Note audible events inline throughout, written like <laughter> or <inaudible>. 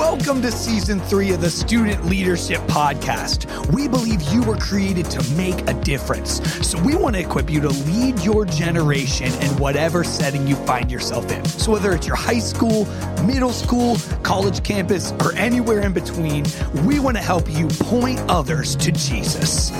Welcome to season three of the Student Leadership Podcast. We believe you were created to make a difference. So we want to equip you to lead your generation in whatever setting you find yourself in. So whether it's your high school, middle school, college campus, or anywhere in between, we want to help you point others to Jesus.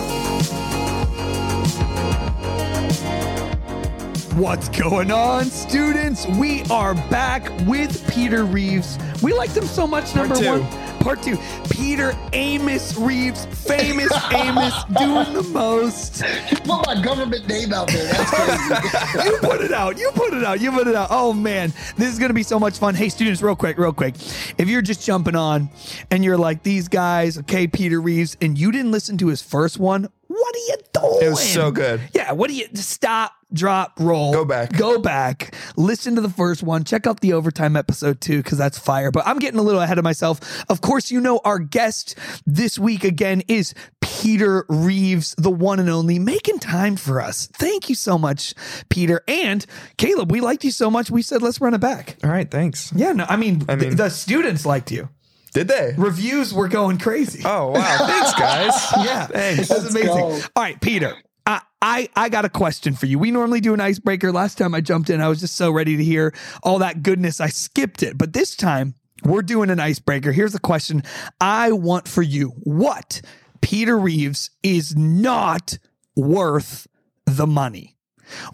What's going on, students? We are back with Peter Reeves. We liked him so much, number two. one. Part two. Peter Amos Reeves, famous <laughs> Amos, doing the most. You Put my government name out there. That's crazy. <laughs> You put it out. You put it out. You put it out. Oh, man. This is going to be so much fun. Hey, students, real quick, real quick. If you're just jumping on and you're like, these guys, okay, Peter Reeves, and you didn't listen to his first one, what are you doing? It was so good. Yeah, what do you stop, drop, roll? Go back. Go back. Listen to the first one. Check out the overtime episode too, because that's fire. But I'm getting a little ahead of myself. Of course, you know our guest this week again is Peter Reeves, the one and only, making time for us. Thank you so much, Peter. And Caleb, we liked you so much, we said let's run it back. All right, thanks. Yeah, no, I mean, I th- mean- the students liked you. Did they? Reviews were going crazy. Oh wow! Thanks, guys. <laughs> Yeah, Thanks. That's Let's amazing. go. All right, Peter. I, I I got a question for you. We normally do an icebreaker. Last time I jumped in, I was just so ready to hear all that goodness. I skipped it, but this time we're doing an icebreaker. Here's the question I want for you: What Peter Reeves is not worth the money?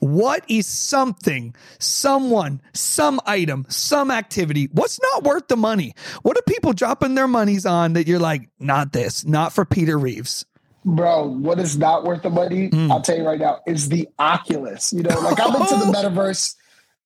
What is something, someone, some item, some activity? What's not worth the money? What are people dropping their monies on that you're like, not this, not for Peter Reeves? Bro, what is not worth the money? Mm. I'll tell you right now, is the Oculus. You know, like I'm into the <laughs> metaverse.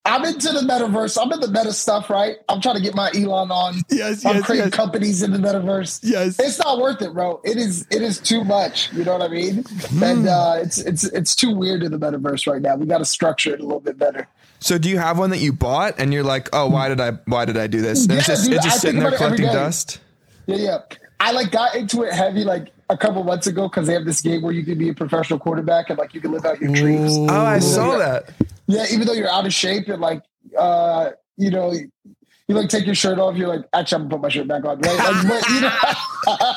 I'm into the metaverse. I'm in the meta stuff, right? I'm trying to get my Elon on. Yes, I'm yes, creating yes. companies in the metaverse. Yes. It's not worth it, bro. It is it is too much. You know what I mean? Hmm. And uh it's it's it's too weird in the metaverse right now. We gotta structure it a little bit better. So, do you have one that you bought and you're like, oh, why did I? Why did I do this? And it's just dude, it's just sitting there about it every collecting dust. Yeah, yeah. I like got into it heavy like a couple months ago because they have this game where you can be a professional quarterback and like you can live out your dreams. Oh, I saw that. Yeah, even though you're out of shape and like uh, you know, you like take your shirt off, you're like, actually I'm gonna put my shirt back on, right? Like, but you know <laughs>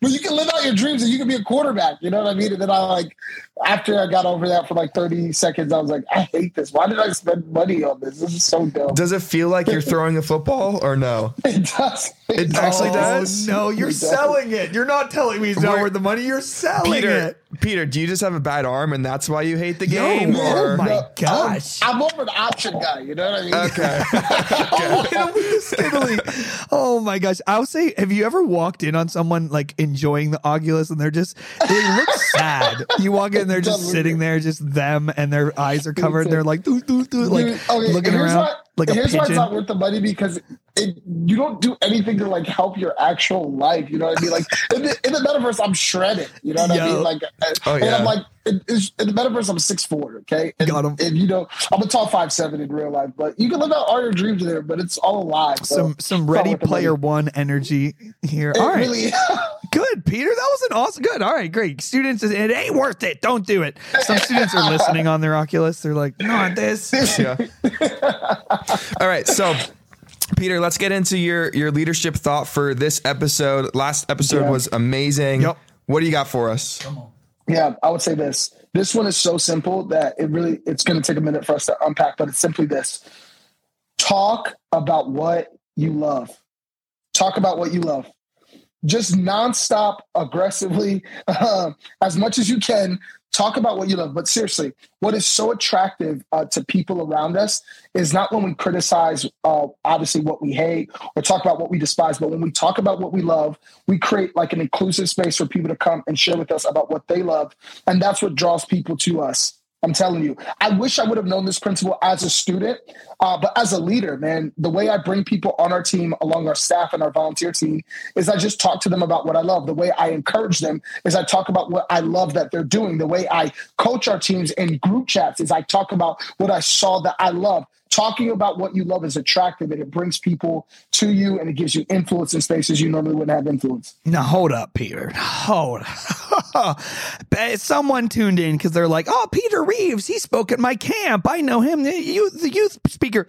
but you can live out your dreams and you can be a quarterback, you know what I mean? And then I like after I got over that for like 30 seconds, I was like, I hate this. Why did I spend money on this? This is so dumb. Does it feel like you're throwing a football or no? <laughs> it does. It actually oh, does? no, you're It does. selling it. You're not telling me it's not worth the money. You're selling Peter, it. Peter, do you just have a bad arm and that's why you hate the game? man. Oh or Oh my No, gosh. I'm, I'm more of an option guy, you know what I mean? okay, <laughs> <laughs> Oh, with. Oh my gosh. I would say, have you ever walked in on someone like enjoying the Oculus and they're just, they look sad. <laughs> You walk in, they're just sitting there, just them, and their eyes are covered. They're like, doo, doo, doo, like okay, looking around why- like a here's why it's pigeon. not worth the money because it, you don't do anything to like help your actual life. You know what I mean? Like in the, in the metaverse, I'm shredded. You know what I mean? Like, uh, Oh, and yeah. I'm like in, in the metaverse, I'm six four. Okay, and, Got. And you know, I'm a tall five seven in real life, but you can live out all your dreams there. But it's all a lie. So some some Ready Player money. One energy here. It All right, really. <laughs> good, Peter. That was an awesome. Good. All right, great. Students, it ain't worth it. Don't do it. Some students are listening on their Oculus. They're like, not this. <laughs> yeah. <laughs> All right, so Peter, let's get into your your leadership thought for this episode. Last episode Yeah. was amazing. Yep. What do you got for us? Yeah, I would say this. This one is so simple that it really it's going to take a minute for us to unpack, but it's simply this. Talk about what you love. Talk about what you love. Just nonstop, aggressively, uh, <laughs> as much as you can. Talk about what you love. But seriously, what is so attractive uh, to people around us is not when we criticize, uh, obviously, what we hate or talk about what we despise, but when we talk about what we love, we create like an inclusive space for people to come and share with us about what they love. And that's what draws people to us. I'm telling you, I wish I would have known this principle as a student, uh, but as a leader, man, the way I bring people on our team, along our staff and our volunteer team, is I just talk to them about what I love. The way I encourage them is I talk about what I love that they're doing. The way I coach our teams in group chats is I talk about what I saw that I love. Talking about what you love is attractive and it brings people to you and it gives you influence in spaces you normally wouldn't have influence. Now hold up, Peter. Hold. <laughs> Someone tuned in because they're like, "Oh, Peter Reeves, he spoke at my camp. I know him, the youth, the youth speaker."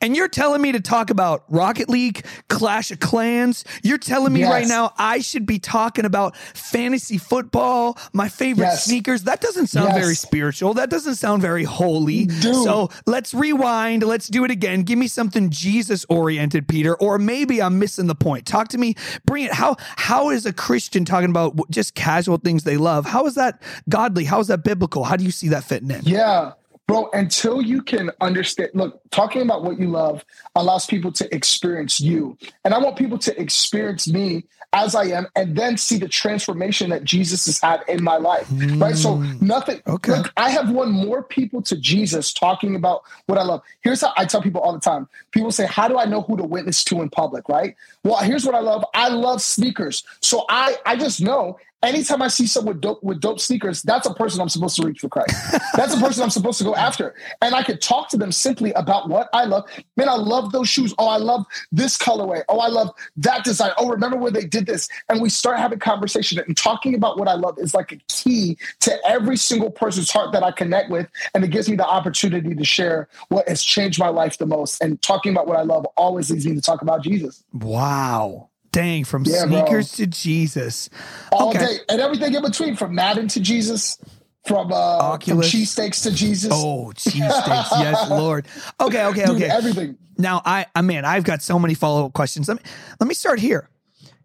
And you're telling me to talk about Rocket League, Clash of Clans. You're telling me Yes. right now I should be talking about fantasy football, my favorite Yes. sneakers. That doesn't sound Yes. very spiritual. That doesn't sound very holy. Dude. So let's rewind. Let's do it again. Give me something Jesus oriented, Peter, or maybe I'm missing the point. Talk to me. Bring it. How how is a Christian talking about just casual things they love? How is that godly? How is that biblical? How do you see that fitting in? Yeah. Bro, until you can understand, look, talking about what you love allows people to experience you. And I want people to experience me as I am and then see the transformation that Jesus has had in my life. Right. So mm. nothing, Okay. look, I have won more people to Jesus talking about what I love. Here's how I tell people all the time people say, How do I know who to witness to in public? Right. Well, here's what I love I love sneakers. So I, I just know anytime I see someone with dope, with dope sneakers, that's a person I'm supposed to reach for Christ. <laughs> That's a person I'm supposed to go after. And I could talk to them simply about what I love. Man, I love those shoes. Oh, I love this colorway. Oh, I love that design. Oh, remember when they did this? And we start having conversation and talking about what I love is like a key to every single person's heart that I connect with. And it gives me the opportunity to share what has changed my life the most. And talking about what I love always leads me to talk about Jesus Wow. Dang, from Yeah, bro. sneakers to Jesus. all Okay. day and everything in between from Madden to Jesus, from uh from Oculus. cheesesteaks to Jesus. Oh, cheesesteaks. yes, <laughs> Lord. Okay, okay, Dude, okay. everything. Now, I, I man, I've got so many follow up questions. Let me let me start here.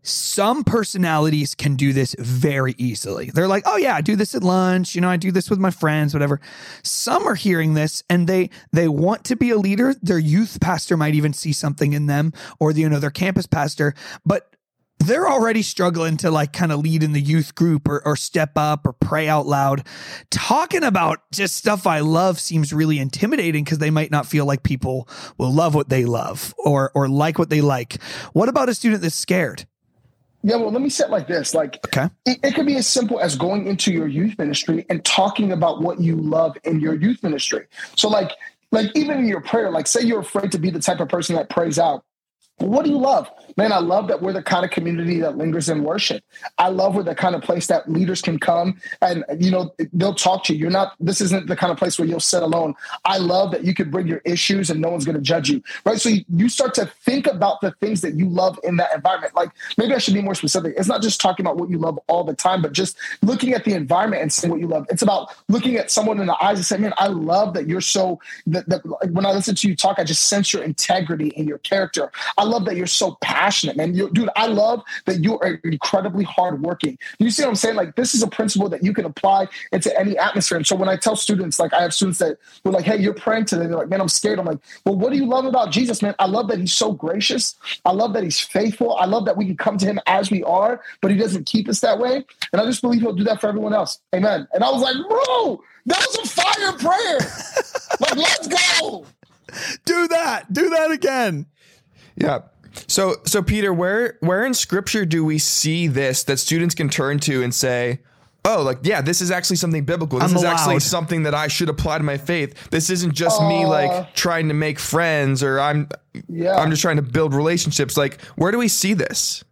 Some personalities can do this very easily. They're like, "Oh yeah, I do this at lunch. You know, I do this with my friends, whatever." Some are hearing this and they they want to be a leader. Their youth pastor might even see something in them, or you know, their campus pastor, but they're already struggling to like kind of lead in the youth group or, or step up or pray out loud. Talking about just stuff I love seems really intimidating because they might not feel like people will love what they love or or like what they like. What about a student that's scared? Yeah, well, let me say it like this. Like Okay. it, it could be as simple as going into your youth ministry and talking about what you love in your youth ministry. So like like even in your prayer, like say you're afraid to be the type of person that prays out. What do you love? Man, I love that we're the kind of community that lingers in worship. I love we're the kind of place that leaders can come and you know they'll talk to you. You're not this isn't the kind of place where you'll sit alone. I love that you can bring your issues and no one's gonna judge you. Right. So you, you start to think about the things that you love in that environment. Like maybe I should be more specific. It's not just talking about what you love all the time, but just looking at the environment and seeing what you love. It's about looking at someone in the eyes and saying, Man, I love that you're so that, that when I listen to you talk, I just sense your integrity and your character. I love that you're so passionate, man. You, dude, I love that you are incredibly hardworking. You see what I'm saying? Like this is a principle that you can apply into any atmosphere. And so when I tell students, like I have students that were like, "Hey, you're praying today," they're like, "Man, I'm scared." I'm like, "Well, what do you love about Jesus, man? I love that he's so gracious. I love that he's faithful. I love that we can come to him as we are, but he doesn't keep us that way. And I just believe he'll do that for everyone else. Amen." And I was like, "Bro, that was a fire prayer. <laughs> like, let's go." Do that. Do that again. Yeah. So so Peter, where where in scripture do we see this that students can turn to and say, "Oh, like yeah, this is actually something biblical. This I'm is actually something that I should apply to my faith. This isn't just me Uh, like trying to make friends or I'm Yeah. I'm just trying to build relationships. Like, where do we see this?"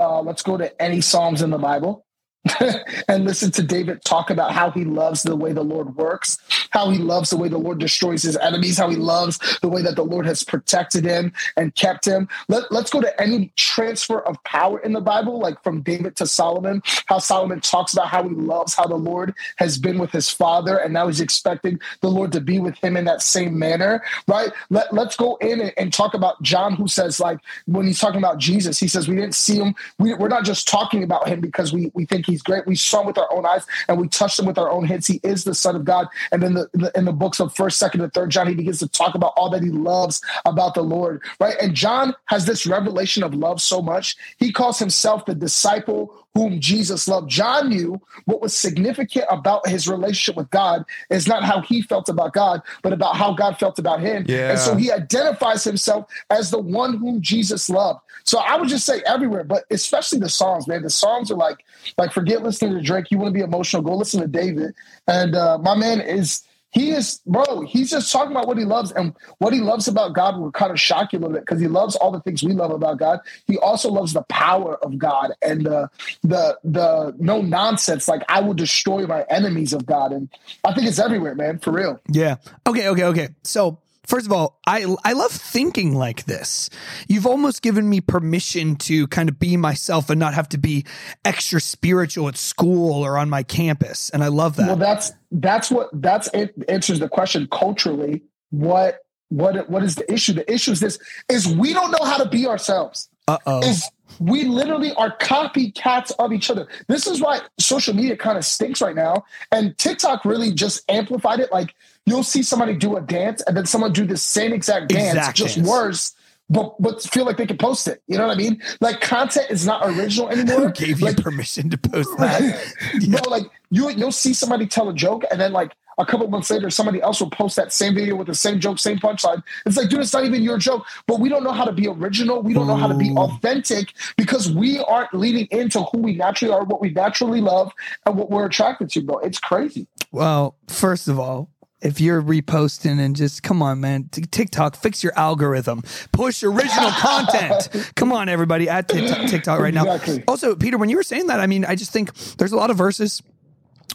uh, let's go to any Psalms in the Bible <laughs> and listen to David talk about how he loves the way the Lord works, how he loves the way the Lord destroys his enemies, how he loves the way that the Lord has protected him and kept him. Let, let's go to any transfer of power in the Bible, like from David to Solomon, how Solomon talks about how he loves how the Lord has been with his father, and now he's expecting the Lord to be with him in that same manner, right? Let, let's go in and, and talk about John, who says, like, when he's talking about Jesus, he says, We didn't see him. We, we're not just talking about him because we, we think he's great. We saw him with our own eyes and we touched him with our own hands. He is the Son of God. And then the, the, in the books of First, Second, and Third John, he begins to talk about all that he loves about the Lord, right? And John has this revelation of love so much. He calls himself the disciple whom Jesus loved. John knew what was significant about his relationship with God is not how he felt about God, but about how God felt about him. Yeah. And so he identifies himself as the one whom Jesus loved. So I would just say everywhere, but especially the songs, man. The songs are like, like forget listening to Drake. You want to be emotional, go listen to David. And uh, my man is he is bro he's just talking about what he loves and what he loves about god will kind of shock you a little bit because he loves all the things we love about god he also loves the power of god and the the the no nonsense like i will destroy my enemies of god and i think it's everywhere man for real Yeah. Okay. Okay. Okay. So first of all, I I love thinking like this. You've almost given me permission to kind of be myself and not have to be extra spiritual at school or on my campus, and I love that. Well, that's that's what that's it answers the question culturally. What what what is the issue? The issue is this: is we don't know how to be ourselves. Uh oh. Is we literally are copycats of each other. This is why social media kind of stinks right now, and TikTok really just amplified it. Like you'll see somebody do a dance, and then someone do the same exact dance, Exact just dance. worse. But, but feel like they can post it. You know what I mean? Like content is not original anymore. Who gave you permission to post <laughs> that? no, like you you'll see somebody tell a joke and then like a couple months later somebody else will post that same video with the same joke, same punchline. It's like, dude, it's not even your joke. But we don't know how to be original. We don't know how to be authentic because we aren't leading into who we naturally are, what we naturally love, and what we're attracted to, bro. It's crazy. Well, first of all, if you're reposting and just come on, man, TikTok, fix your algorithm, push original <laughs> content. Come on, everybody, at TikTok, TikTok right now. Exactly. Also, Peter, when you were saying that, I mean, I just think there's a lot of verses.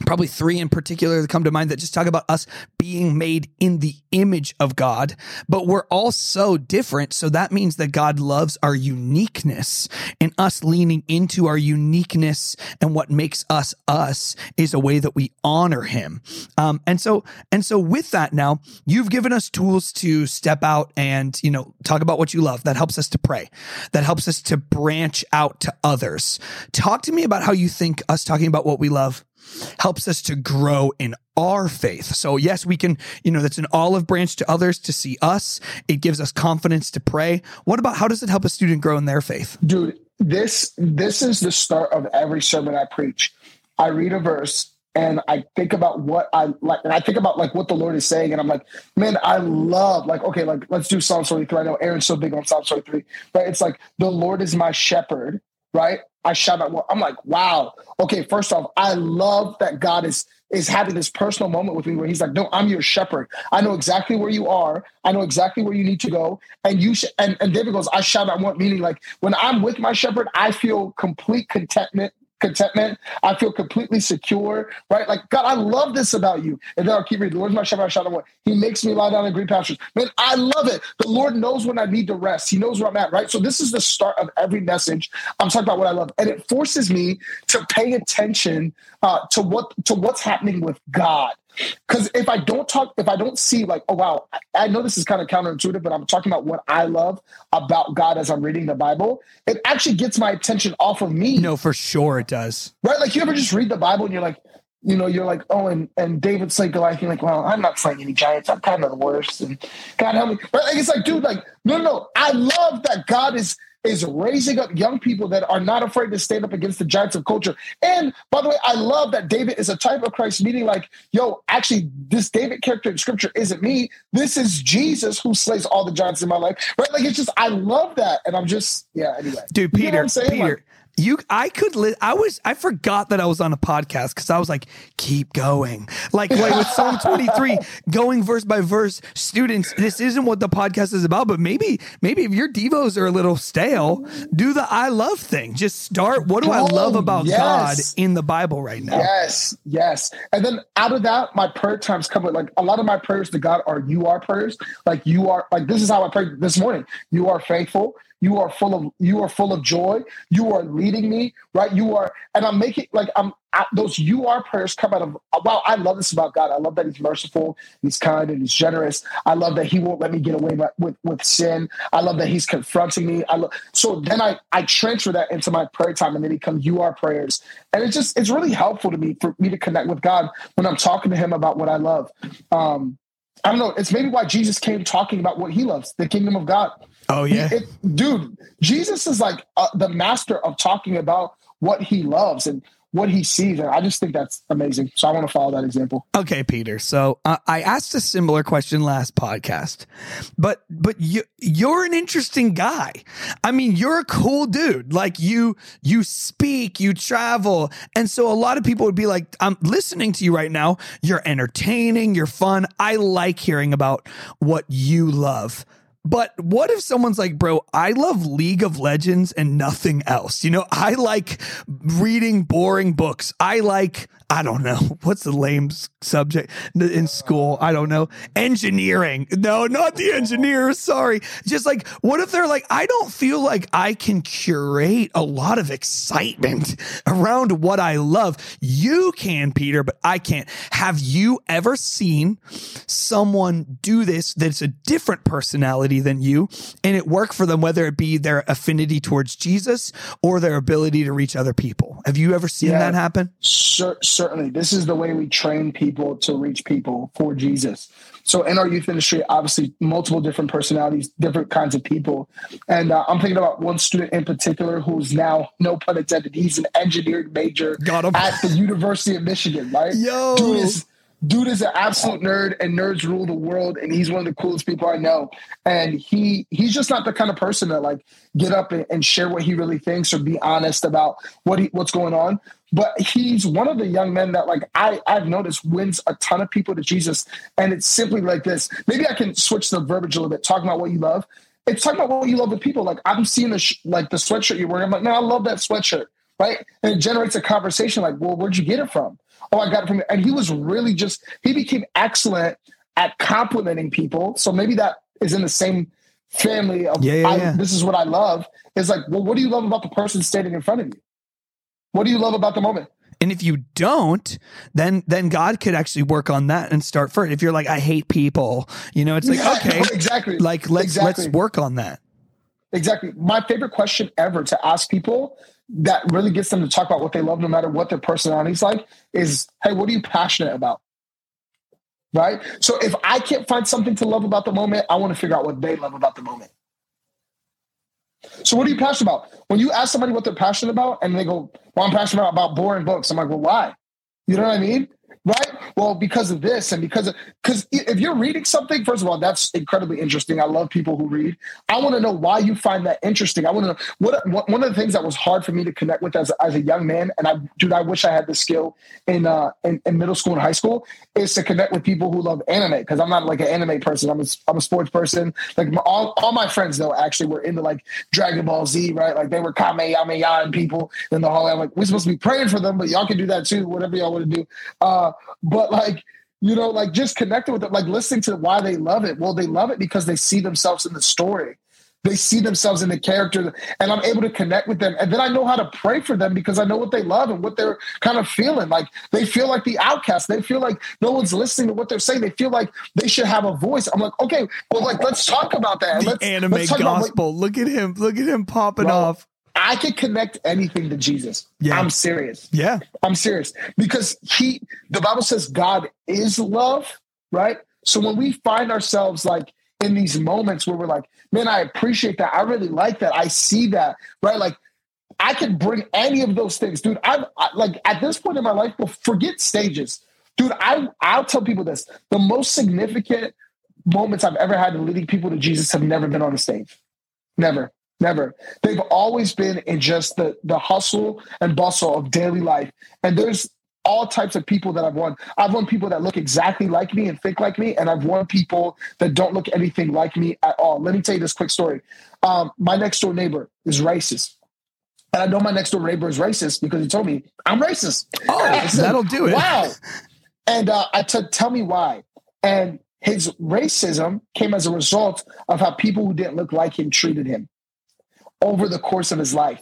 Probably three in particular that come to mind that just talk about us being made in the image of God, but we're all so different. So that means that God loves our uniqueness and us leaning into our uniqueness and what makes us us is a way that we honor him. Um, and so, and so with that now, you've given us tools to step out and, you know, talk about what you love. That helps us to pray. That helps us to branch out to others. Talk to me about how you think us talking about what we love helps us to grow in our faith. So yes, we can, you know, that's an olive branch to others to see us. It gives us confidence to pray. What about how does it help a student grow in their faith? dude this this is the start of every sermon i preach i read a verse and i think about what i like and i think about like what the lord is saying and i'm like man i love like okay like let's do psalm 23 i know eran's so big on psalm 23 but it's like the lord is my shepherd right i shout out what i'm like wow okay first off i love that god is is having this personal moment with me where he's like, no, I'm your shepherd. I know exactly where you are. I know exactly where you need to go. And you sh-, and, and David goes, I shout out one meaning like when I'm with my shepherd, I feel complete contentment. Contentment. I feel completely secure, right? Like God, I love this about you. And then I'll keep reading. The Lord's my shepherd. I shout out one. He makes me lie down in green pastures. Man, I love it. The Lord knows when I need to rest. He knows where I'm at, right? So this is the start of every message. I'm talking about what I love, and it forces me to pay attention uh, to what to what's happening with God. Because if I don't talk, if I don't see like, oh wow, I, I know this is kind of counterintuitive, but I'm talking about what I love about God as I'm reading the Bible. It actually gets my attention off of me, No, for sure it does. right? Like you ever just read the Bible and you're like, you know, you're like, oh, and and David slayed Goliath. You're like, well, I'm not slaying any giants. I'm kind of the worst, and God help me. But like, it's like, dude, like, no, no, no. I love that God is is raising up young people that are not afraid to stand up against the giants of culture. And by the way, I love that David is a type of Christ, meaning like, yo, actually, this David character in Scripture isn't me. This is Jesus who slays all the giants in my life, right? Like, it's just, I love that, and I'm just, yeah. Anyway, Dude, You know Peter, I'm saying? Peter, Like, you, I could, li- I was, I forgot that I was on a podcast because I was like, keep going. Like, like with Psalm <laughs> 23, going verse by verse. Students, this isn't what the podcast is about, but maybe, maybe if your Devos are a little stale, do the I love thing. Just start, what do I Oh, love about God in the Bible right now? Yes, yes. And then out of that, my prayer times come with like a lot of my prayers to God are you are prayers. Like you are like this is how I prayed this morning. You are faithful. You are full of you are full of joy. You are leading me, right? You are, and I'm making like I'm I, those you are prayers come out of wow. I love this about God. I love that He's merciful, He's kind, and He's generous. I love that He won't let me get away with with, with sin. I love that He's confronting me. I love so then I I transfer that into my prayer time, and then He comes you are prayers, and it's just it's really helpful to me for me to connect with God when I'm talking to Him about what I love. Um, I don't know. It's maybe why Jesus came talking about what He loves, the kingdom of God. Oh, yeah. It- dude, Jesus is like uh, the master of talking about what he loves and what he sees. And I just think that's amazing. So I want to follow that example. Okay, Peter. So uh, I asked a similar question last podcast, but but you you're an interesting guy. I mean, you're a cool dude. Like you you speak, you travel, and so a lot of people would be like, "I'm listening to you right now. You're entertaining, you're fun. I like hearing about what you love." But what if someone's like, bro, I love League of Legends and nothing else? You know, I like reading boring books. I like, I don't know. <laughs> What's the lame subject in school? I don't know. Engineering. No, not the engineers. Sorry. Just like, what if they're like, I don't feel like I can curate a lot of excitement <laughs> around what I love. You can, Peter, but I can't. Have you ever seen someone do this that's a different personality than you and it work for them, whether it be their affinity towards Jesus or their ability to reach other people? Have you ever seen yeah, that happen? Certainly. This is the way we train people to reach people for Jesus. So in our youth ministry, obviously multiple different personalities, different kinds of people. And uh, I'm thinking about one student in particular who's now, no pun intended, he's an engineering major at the University of Michigan, right? Yo. Dude is dude is an absolute nerd and nerds rule the world and he's one of the coolest people i know and he he's just not the kind of person to like get up and, and share what he really thinks or be honest about what he what's going on but he's one of the young men that like I, I've noticed wins a ton of people to Jesus. And it's simply like this. Maybe I can switch the verbiage a little bit, talking about what you love. It's talking about what you love with people. Like I'm seeing the sh- like the sweatshirt you're wearing. I'm like, no, I love that sweatshirt. Right. And it generates a conversation like, well, where'd you get it from? oh, I got it from, and he was really just, he became excellent at complimenting people. So maybe that is in the same family of, yeah, yeah, I, yeah. this is what I love. Is like, well, what do you love about the person standing in front of you? What do you love about the moment? And if you don't, then then God could actually work on that and start first. If you're like, I hate people, you know, it's like, yeah, <laughs> okay, exactly. Like let's exactly. let's work on that. Exactly. My favorite question ever to ask people that really gets them to talk about what they love, no matter what their personality's like, is hey, what are you passionate about? Right. So if I can't find something to love about the moment, I want to figure out what they love about the moment. So what are you passionate about? When you ask somebody what they're passionate about and they go, Well, I'm passionate about boring books. I'm like, well, why? You know what I mean? Right? Well, because of this and because of because if you're reading something, first of all, that's incredibly interesting. I love people who read. I want to know why you find that interesting. I want to know what, what, one of the things that was hard for me to connect with as, as a young man, and I dude, I wish I had the skill in uh in, in middle school and high school, is to connect with people who love anime because I'm not like an anime person. I'm a I'm a sports person. Like my, all all my friends though actually were into like Dragon Ball Z, right? Like they were Kamehameha and people in the hallway. I'm like, we're supposed to be praying for them, but y'all can do that too. Whatever y'all want to do. Uh, <laughs> but like you know like just connecting with it like listening to why they love it. Well they love it because they see themselves in the story. They see themselves in the character and i'm able to connect with them. And then i know how to pray for them because i know what they love and what they're kind of feeling. Like they feel like the outcast. They feel like no one's listening to what they're saying. They feel like they should have a voice. I'm like okay well like let's talk about that. The let's, anime let's gospel. Look at him. Look at him popping bro, off I can connect anything to Jesus. Yeah. I'm serious. Yeah. I'm serious because he, the Bible says God is love, right? So when we find ourselves like in these moments where we're like, man, I appreciate that. I really like that. I see that, right? Like I can bring any of those things, dude. I'm I, like at this point in my life, forget stages, dude. I I'll tell people this: the most significant moments I've ever had in leading people to Jesus have never been on a stage, never. Never. They've always been in just the the hustle and bustle of daily life. And there's all types of people that I've won. I've won people that look exactly like me and think like me, and I've won people that don't look anything like me at all. Let me tell you this quick story. Um, my next door neighbor is racist. And I know my next door neighbor is racist because he told me I'm racist. Oh, said, that'll do it. Wow. And uh, I said, tell me why. And his racism came as a result of how people who didn't look like him treated him over the course of his life.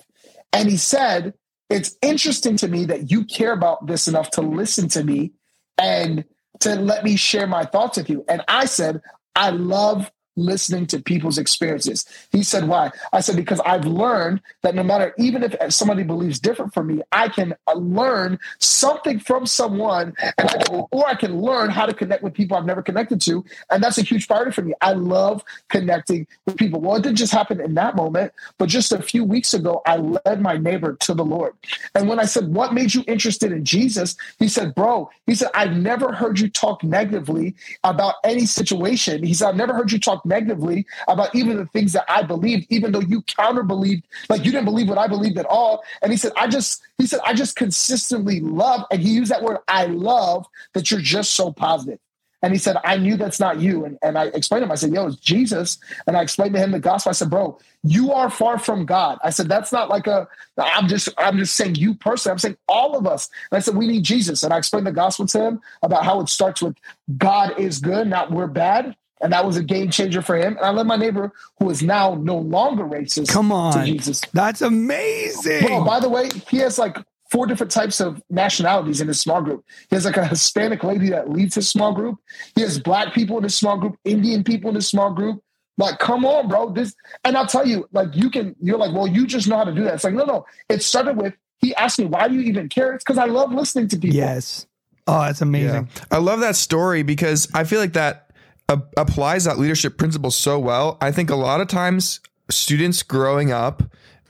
And he said, It's interesting to me that you care about this enough to listen to me and to let me share my thoughts with you. And I said, I love listening to people's experiences. He said, Why? I said, Because I've learned that no matter, even if somebody believes different from me, I can uh, learn something from someone and I can, or I can learn how to connect with people I've never connected to. And that's a huge priority for me. I love connecting with people. Well, it didn't just happen in that moment, but just a few weeks ago, I led my neighbor to the Lord. And when I said, What made you interested in Jesus? He said, Bro, he said, I've never heard you talk negatively about any situation. He said, I've never heard you talk negatively about even the things that I believed, even though you counter believed, like you didn't believe what I believed at all. And he said, I just, he said, I just consistently love, and he used that word, I love that you're just so positive. And he said, I knew that's not you. And, and I explained to him, I said, yo, it's Jesus. And I explained to him the gospel. I said, bro, you are far from God. I said, that's not like a, I'm just, I'm just saying you personally. I'm saying all of us. And I said, we need Jesus. And I explained the gospel to him about how it starts with God is good, not we're bad. And that was a game changer for him. And I led my neighbor, who is now no longer racist, Come on. to Jesus. That's amazing. Bro, by the way, he has like four different types of nationalities in his small group. He has like a Hispanic lady that leads his small group. He has black people in his small group, Indian people in his small group. Like, come on, bro. This and I'll tell you, like, you can, you're like, well, you just know how to do that. It's like, no, no. It started with he asked me, why do you even care? It's because I love listening to people. yes. Oh, that's amazing. I love that story because I feel like that applies that leadership principle so well. I think a lot of times students growing up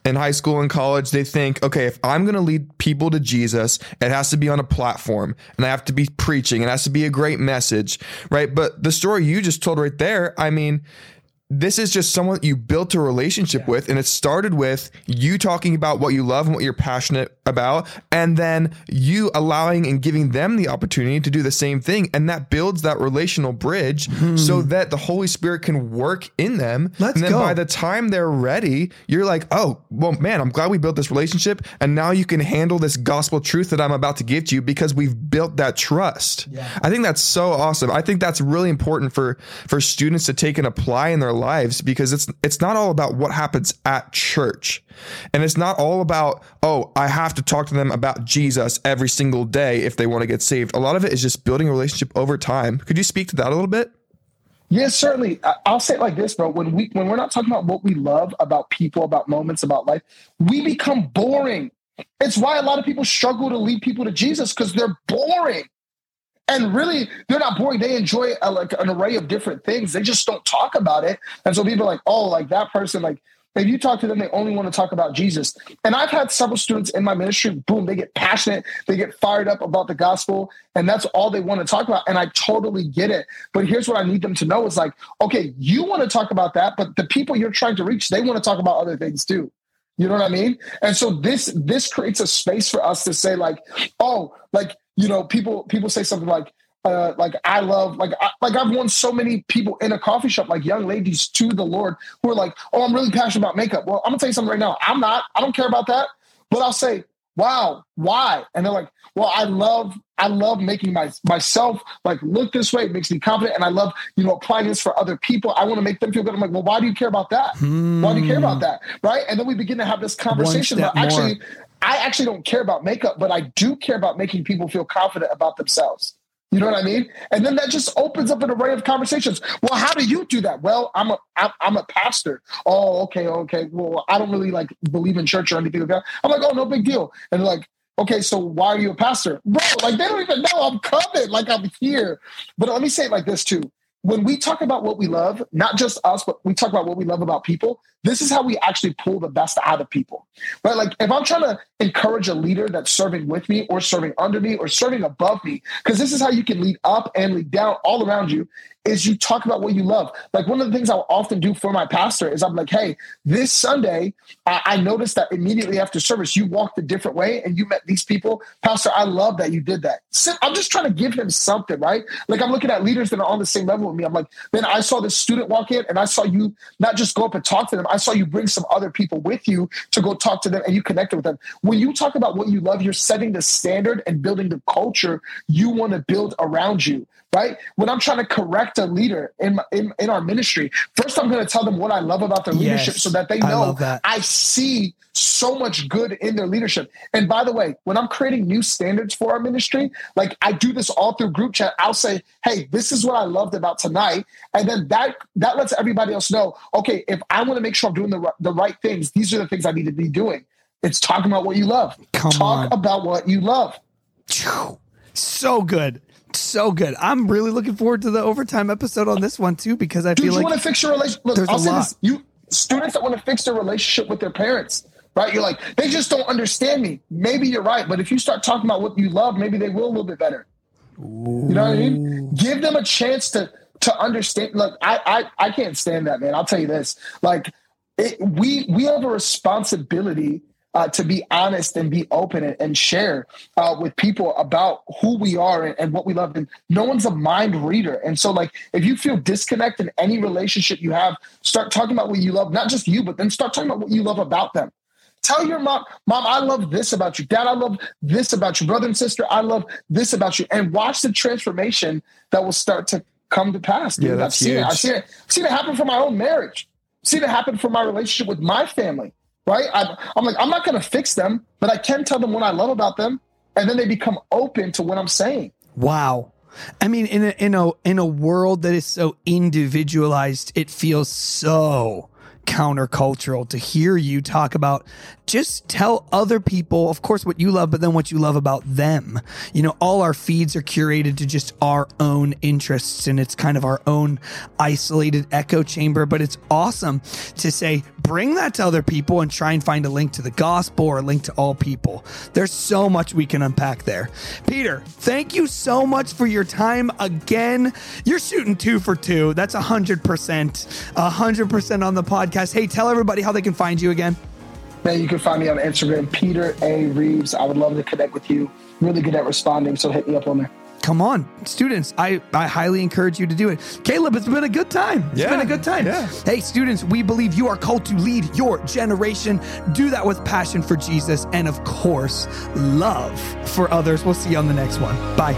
in high school and college, they think, okay, if I'm going to lead people to Jesus, it has to be on a platform and I have to be preaching. It has to be a great message, right? But the story you just told right there, I mean, this is just someone you built a relationship with and it started with you talking about what you love and what you're passionate about and then you allowing and giving them the opportunity to do the same thing and that builds that relational bridge so that the holy spirit can work in them Hmm. Let's and then go. by the time they're ready you're like oh well man i'm glad we built this relationship and now you can handle this gospel truth that i'm about to give to you because we've built that trust yeah. i think that's so awesome i think that's really important for for students to take and apply in their lives because it's it's not all about what happens at church and it's not all about oh i have to talk to them about jesus every single day if they want to get saved a lot of it is just building a relationship over time could you speak to that a little bit Yes, certainly. I'll say it like this, bro. When we when we're not talking about what we love about people, about moments, about life, we become boring. It's why a lot of people struggle to lead people to Jesus because they're boring. And really, they're not boring. They enjoy a, like an array of different things. They just don't talk about it. And so people are like, oh, like that person, like if you talk to them, they only want to talk about Jesus. And I've had several students in my ministry, boom, they get passionate, they get fired up about the gospel, and that's all they want to talk about. And I totally get it. But here's what I need them to know is like, okay, you want to talk about that, but the people you're trying to reach, they want to talk about other things too. You know what I mean? And so this this creates a space for us to say like, oh, like you know, people people say something like, uh, like I love like I, like I've won so many people in a coffee shop, like young ladies to the Lord, who are like, oh, I'm really passionate about makeup. Well, I'm gonna tell you something right now. I'm not. I don't care about that. But I'll say, wow, why? And they're like, well, I love I love making my myself like look this way. It makes me confident, and I love you know applying this for other people. I want to make them feel good. I'm like, well, why do you care about that? Why do you care about that? Right? And then we begin to have this conversation. step But actually, I actually don't care about makeup, but I do care about making people feel confident about themselves. You know what I mean? And then that just opens up an array of conversations. Well, how do you do that? Well, I'm a I'm, a pastor. Oh, okay, okay. Well, I don't really like believe in church or anything like that. I'm like, oh, no big deal. And like, okay, so why are you a pastor, bro? Like they don't even know I'm coming. Like I'm here. But let me say it like this too. When we talk about what we love, not just us, but we talk about what we love about people. This is how we actually pull the best out of people, right? Like if I'm trying to encourage a leader that's serving with me or serving under me or serving above me, because this is how you can lead up and lead down all around you, is you talk about what you love. Like one of the things I'll often do for my pastor is I'm like, hey, this Sunday, I, I noticed that immediately after service, you walked a different way and you met these people. Pastor, I love that you did that. I'm just trying to give him something, right? Like I'm looking at leaders that are on the same level with me. I'm like, then I saw this student walk in and I saw you not just go up and talk to them, I saw you bring some other people with you to go talk to them and you connected with them. When you talk about what you love, you're setting the standard and building the culture you want to build around you right? When I'm trying to correct a leader in, my, in in our ministry, first I'm going to tell them what I love about their leadership, Yes, so that they know love that. I see so much good in their leadership. And by the way, when I'm creating new standards for our ministry, like I do this all through group chat, I'll say, "Hey, this is what I loved about tonight," and then that that lets everybody else know. Okay, if I want to make sure I'm doing the the right things, these are the things I need to be doing. It's talking about what you love. Come Talk on. about what you love. So good. So good. I'm really looking forward to the overtime episode on this one too because I Dude, feel you like want to fix your relationship. Look, I'll say lot. this: you students that want to fix their relationship with their parents, right? You're like, they just don't understand me. Maybe you're right, but if you start talking about what you love, maybe they will a little bit better. You know what I mean? Give them a chance to to understand. Look, I I, I can't stand that, man. I'll tell you this: like, it, we we have a responsibility uh, to be honest and be open and, and share uh, with people about who we are and, and, what we love. And no one's a mind reader. And so, like, if you feel disconnect in any relationship you have, start talking about what you love, not just you, but then start talking about what you love about them. Tell your mom, Mom, I love this about you. Dad, I love this about you. Brother and sister, I love this about you. And watch the transformation that will start to come to pass. Dude. Yeah, that's I've seen huge. it. I've seen it. I've seen it happen for my own marriage. I've seen it happen for my relationship with my family. Right? I, I'm like, I'm not going to fix them, but I can tell them what I love about them, and then they become open to what I'm saying. Wow. I mean, in a in a in a world that is so individualized, it feels so countercultural to hear you talk about just tell other people, of course, what you love, but then what you love about them. You know, all our feeds are curated to just our own interests and it's kind of our own isolated echo chamber. But it's awesome to say, bring that to other people and try and find a link to the gospel or a link to all people. There's so much we can unpack there. Peter, thank you so much for your time again. You're shooting two for two. That's 100%. 100% on the podcast. Hey, tell everybody how they can find you again. Man, you can find me on Instagram, Peter A. Reeves. I would love to connect with you. Really good at responding, so hit me up on there. Come on, students. I, I highly encourage you to do it. Caleb, it's been a good time. It's Yeah, been a good time. yeah. Hey, students, we believe you are called to lead your generation. Do that with passion for Jesus and, of course, love for others. We'll see you on the next one. Bye.